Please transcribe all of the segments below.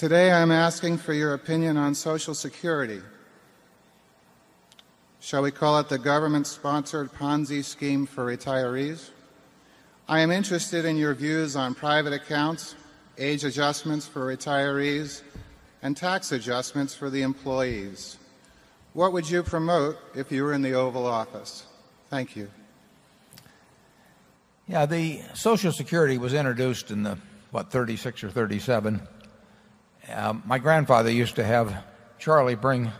Today I'm asking for your opinion on Social Security. Shall we call it the government sponsored Ponzi scheme for retirees? I am interested in your views on private accounts, age adjustments for retirees, and tax adjustments for the employees. What would you promote if you were in the Oval Office? Thank you. Yeah. The Social Security was introduced in the, what, 36 or 37. Um, my grandfather used to have Charlie bring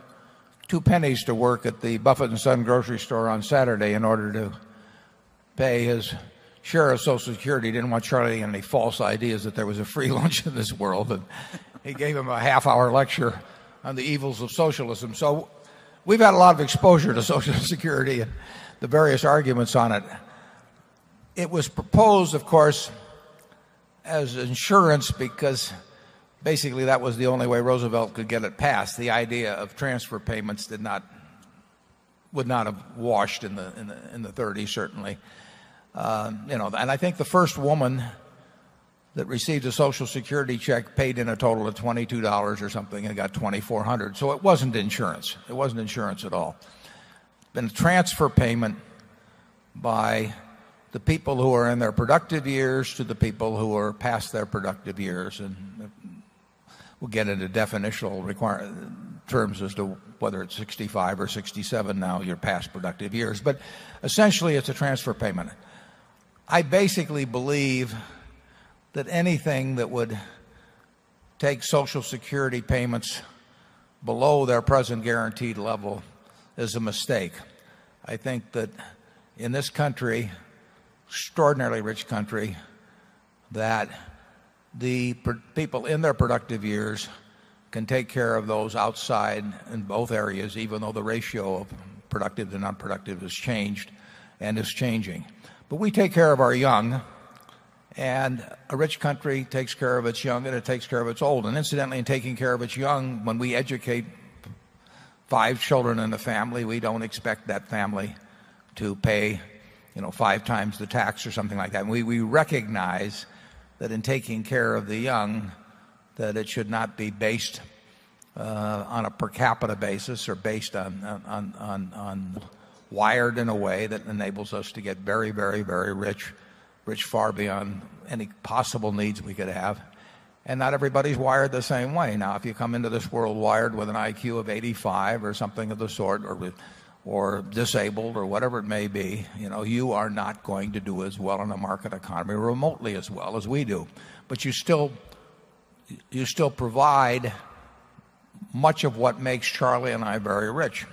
2 pennies to work at the Buffett and Son grocery store on Saturday in order to pay his share of Social Security. He didn't want Charlie any false ideas that there was a free lunch in this world. And he gave him a half hour lecture on the evils of socialism. So we've had a lot of exposure to Social Security and the various arguments on it. It was proposed, of course, as insurance because basically that was the only way Roosevelt could get it passed. The idea of transfer payments did not would not have washed in the in the in the 30s certainly. Um, you know, and I think the first woman that received a social security check paid in a total of $22 or something and got 2400. So it wasn't insurance. It wasn't insurance at all. Been a transfer payment by the people who are in their productive years to the people who are past their productive years and we'll get into definitional terms as to whether it's 65 or 67 now your past productive years. But essentially it's a transfer payment. I basically believe that anything that would take social security payments below their present guaranteed level is a mistake. I think that in this country, extraordinarily rich country, that the people in their productive years can take care of those outside in both areas even though the ratio of productive to nonproductive has changed and is changing. But we take care of our young and a rich country takes care of its young and it takes care of its old. And incidentally, in taking care of its young, when we educate 5 children in the family, we don't expect that family to pay, you know, 5 times the tax or something like that. And we we recognize that in taking care of the young that it should not be based uh, on a per capita basis or based on wired in a way that enables us to get very, very, very rich, rich far beyond any possible needs we could have. And not everybody's wired the same way. Now if you come into this world wired with an IQ of 85 or something of the sort or or disabled or whatever it may be, you know, you are not going to do as well in a market economy remotely as well as we do. But you still provide much of what makes Charlie and I very rich.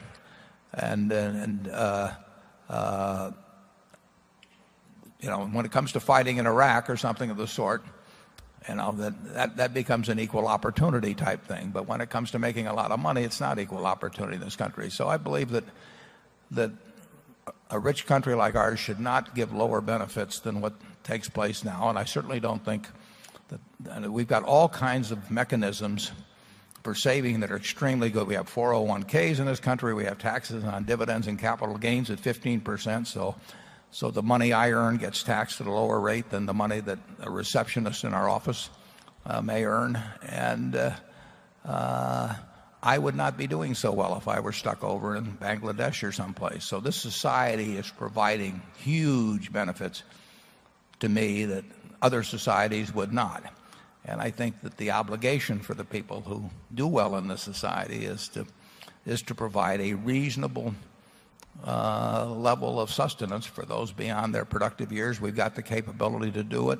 And uh, uh, uh, you know, when it comes to fighting in Iraq or something of the sort, you know, that that becomes an equal opportunity type thing. But when it comes to making a lot of money, it's not equal opportunity in this country. So I believe that that a rich country like ours should not give lower benefits than what takes place now. And I certainly don't think that we've got all kinds of mechanisms for saving that are extremely good. We have 401ks in this country. We have taxes on dividends and capital gains at 15%. So so the money I earn gets taxed at a lower rate than the money that a receptionist in our office uh, may earn. And uh, uh, I would not be doing so well if I were stuck over in Bangladesh or someplace. So this society is providing huge benefits to me that other societies would not. And I think that the obligation for the people who do well in this society is to is to provide a reasonable uh, level of sustenance for those beyond their productive years. We've got the capability to do it.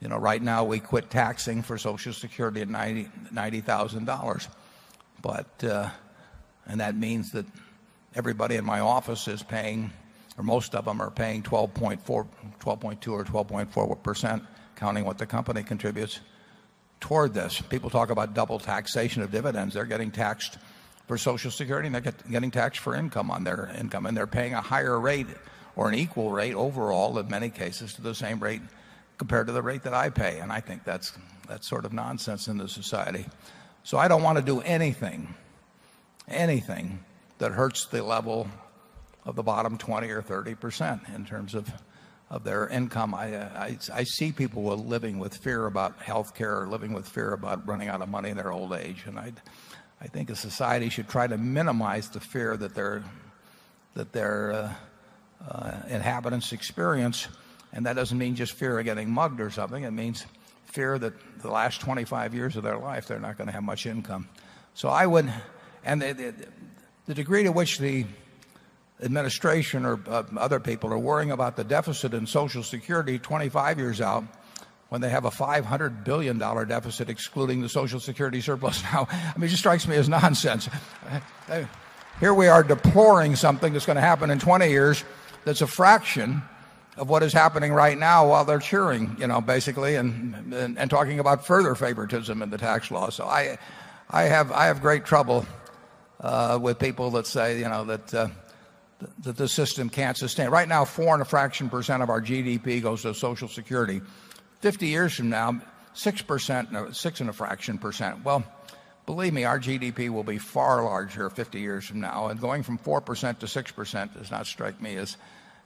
You know, right now we quit taxing for Social Security at $90,000 But uh, and that means that everybody in my office is paying or most of them are paying 12.4 12.2 or 12.4 percent counting what the company contributes toward this. People talk about double taxation of dividends. They're getting taxed for Social Security and they're getting taxed for income on their income. And they're paying a higher rate or an equal rate overall in many cases to the same rate compared to the rate that I pay. And I think that's sort of nonsense in the society. So I don't want to do anything, anything that hurts the level of the bottom 20 or 30% in terms of of their income. I I, I see people living with fear about health care, living with fear about running out of money in their old age. And I think a society should try to minimize the fear that their that their uh, uh, inhabitants experience. And that doesn't mean just fear of getting mugged or something. It means fear that the last 25 years of their life, they're not going to have much income. So I would and the degree to which the administration or uh, other people are worrying about the deficit in Social Security 25 years out when they have a $500,000,000,000 deficit excluding the Social Security surplus now. I mean, it just strikes me as nonsense. Here we are deploring something that's going to happen in 20 years that's a fraction of what is happening right now while they're cheering, you know, basically, and, and, and talking about further favoritism in the tax law. So I, I, have, I have great trouble uh, with people that say, you know, that, uh, that the system can't sustain. Right now, 4 and a fraction percent of our GDP goes to Social Security. 50 years from now, 6%, no, 6 and a fraction percent. Well, believe me, our GDP will be far larger 50 years from now. And going from 4% to 6% does not strike me as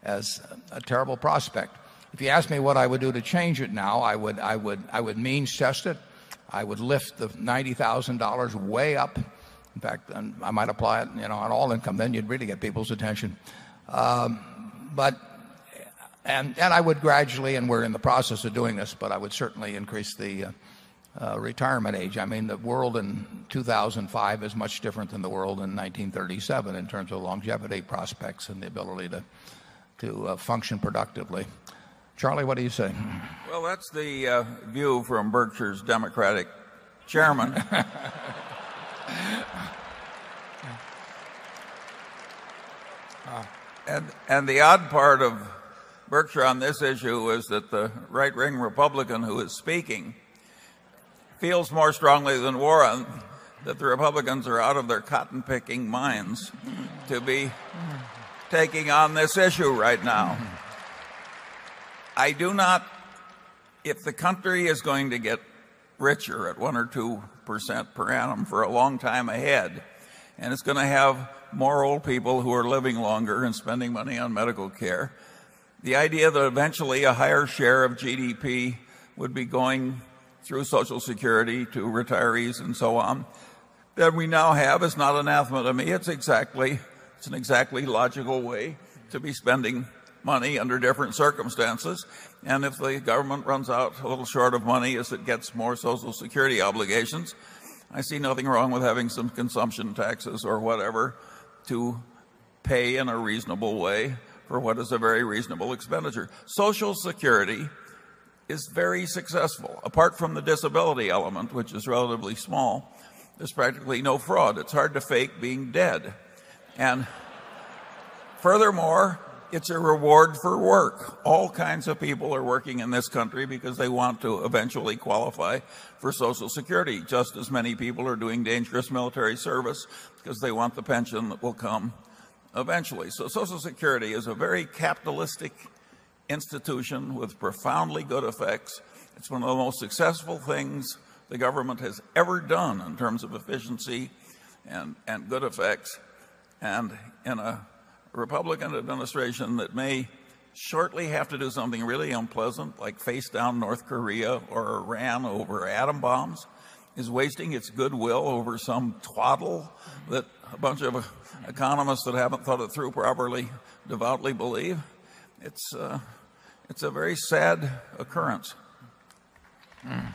as a terrible prospect. If you ask me what I would do to change it now, I would, I would, I would means test it. I would lift the $90,000 way up. In fact, I might apply it you know, on all income. Then you'd really get people's attention. Um, but and, and I would gradually, and we're in the process of doing this, but I would certainly increase the uh, uh, retirement age. I mean, the world in 2005 is much different than the world in 1937 in terms of longevity prospects and the ability to to uh, function productively. Charlie, what do you say? Well, that's the uh, view from Berkshire's Democratic chairman. and, and the odd part of Berkshire on this issue is that the right wing Republican who is speaking feels more strongly than Warren that the Republicans are out of their cotton picking minds to be taking on this issue right now. I do not if the country is going to get richer at 1 or 2% per annum for a long time ahead and it's going to have more old people who are living longer and spending money on medical care. The idea that eventually a higher share of GDP would be going through social security to retirees and so on that we now have is not anathema to me. It's exactly it's an exactly logical way to be spending money under different circumstances. And if the government runs out a little short of money as it gets more social security obligations, I see nothing wrong with having some consumption taxes or whatever to pay in a reasonable way for what is a very reasonable expenditure. Social security is very successful. Apart from the disability element, which is relatively small, there's practically no fraud. It's hard to fake being dead. And furthermore, it's a reward for work. All kinds of people are working in this country because they want to eventually qualify for Social Security. Just as many people are doing dangerous military service because they want the pension that will come eventually. So Social Security is a very capitalistic institution with profoundly good effects. It's one of the most successful things the government has ever done in terms of efficiency and, and good effects and in a Republican administration that may shortly have to do something really unpleasant like face down North Korea or Iran over atom bombs is wasting its goodwill over some twaddle that a bunch of economists that haven't thought it through properly devoutly believe. It's, uh, it's a very sad occurrence. Mm.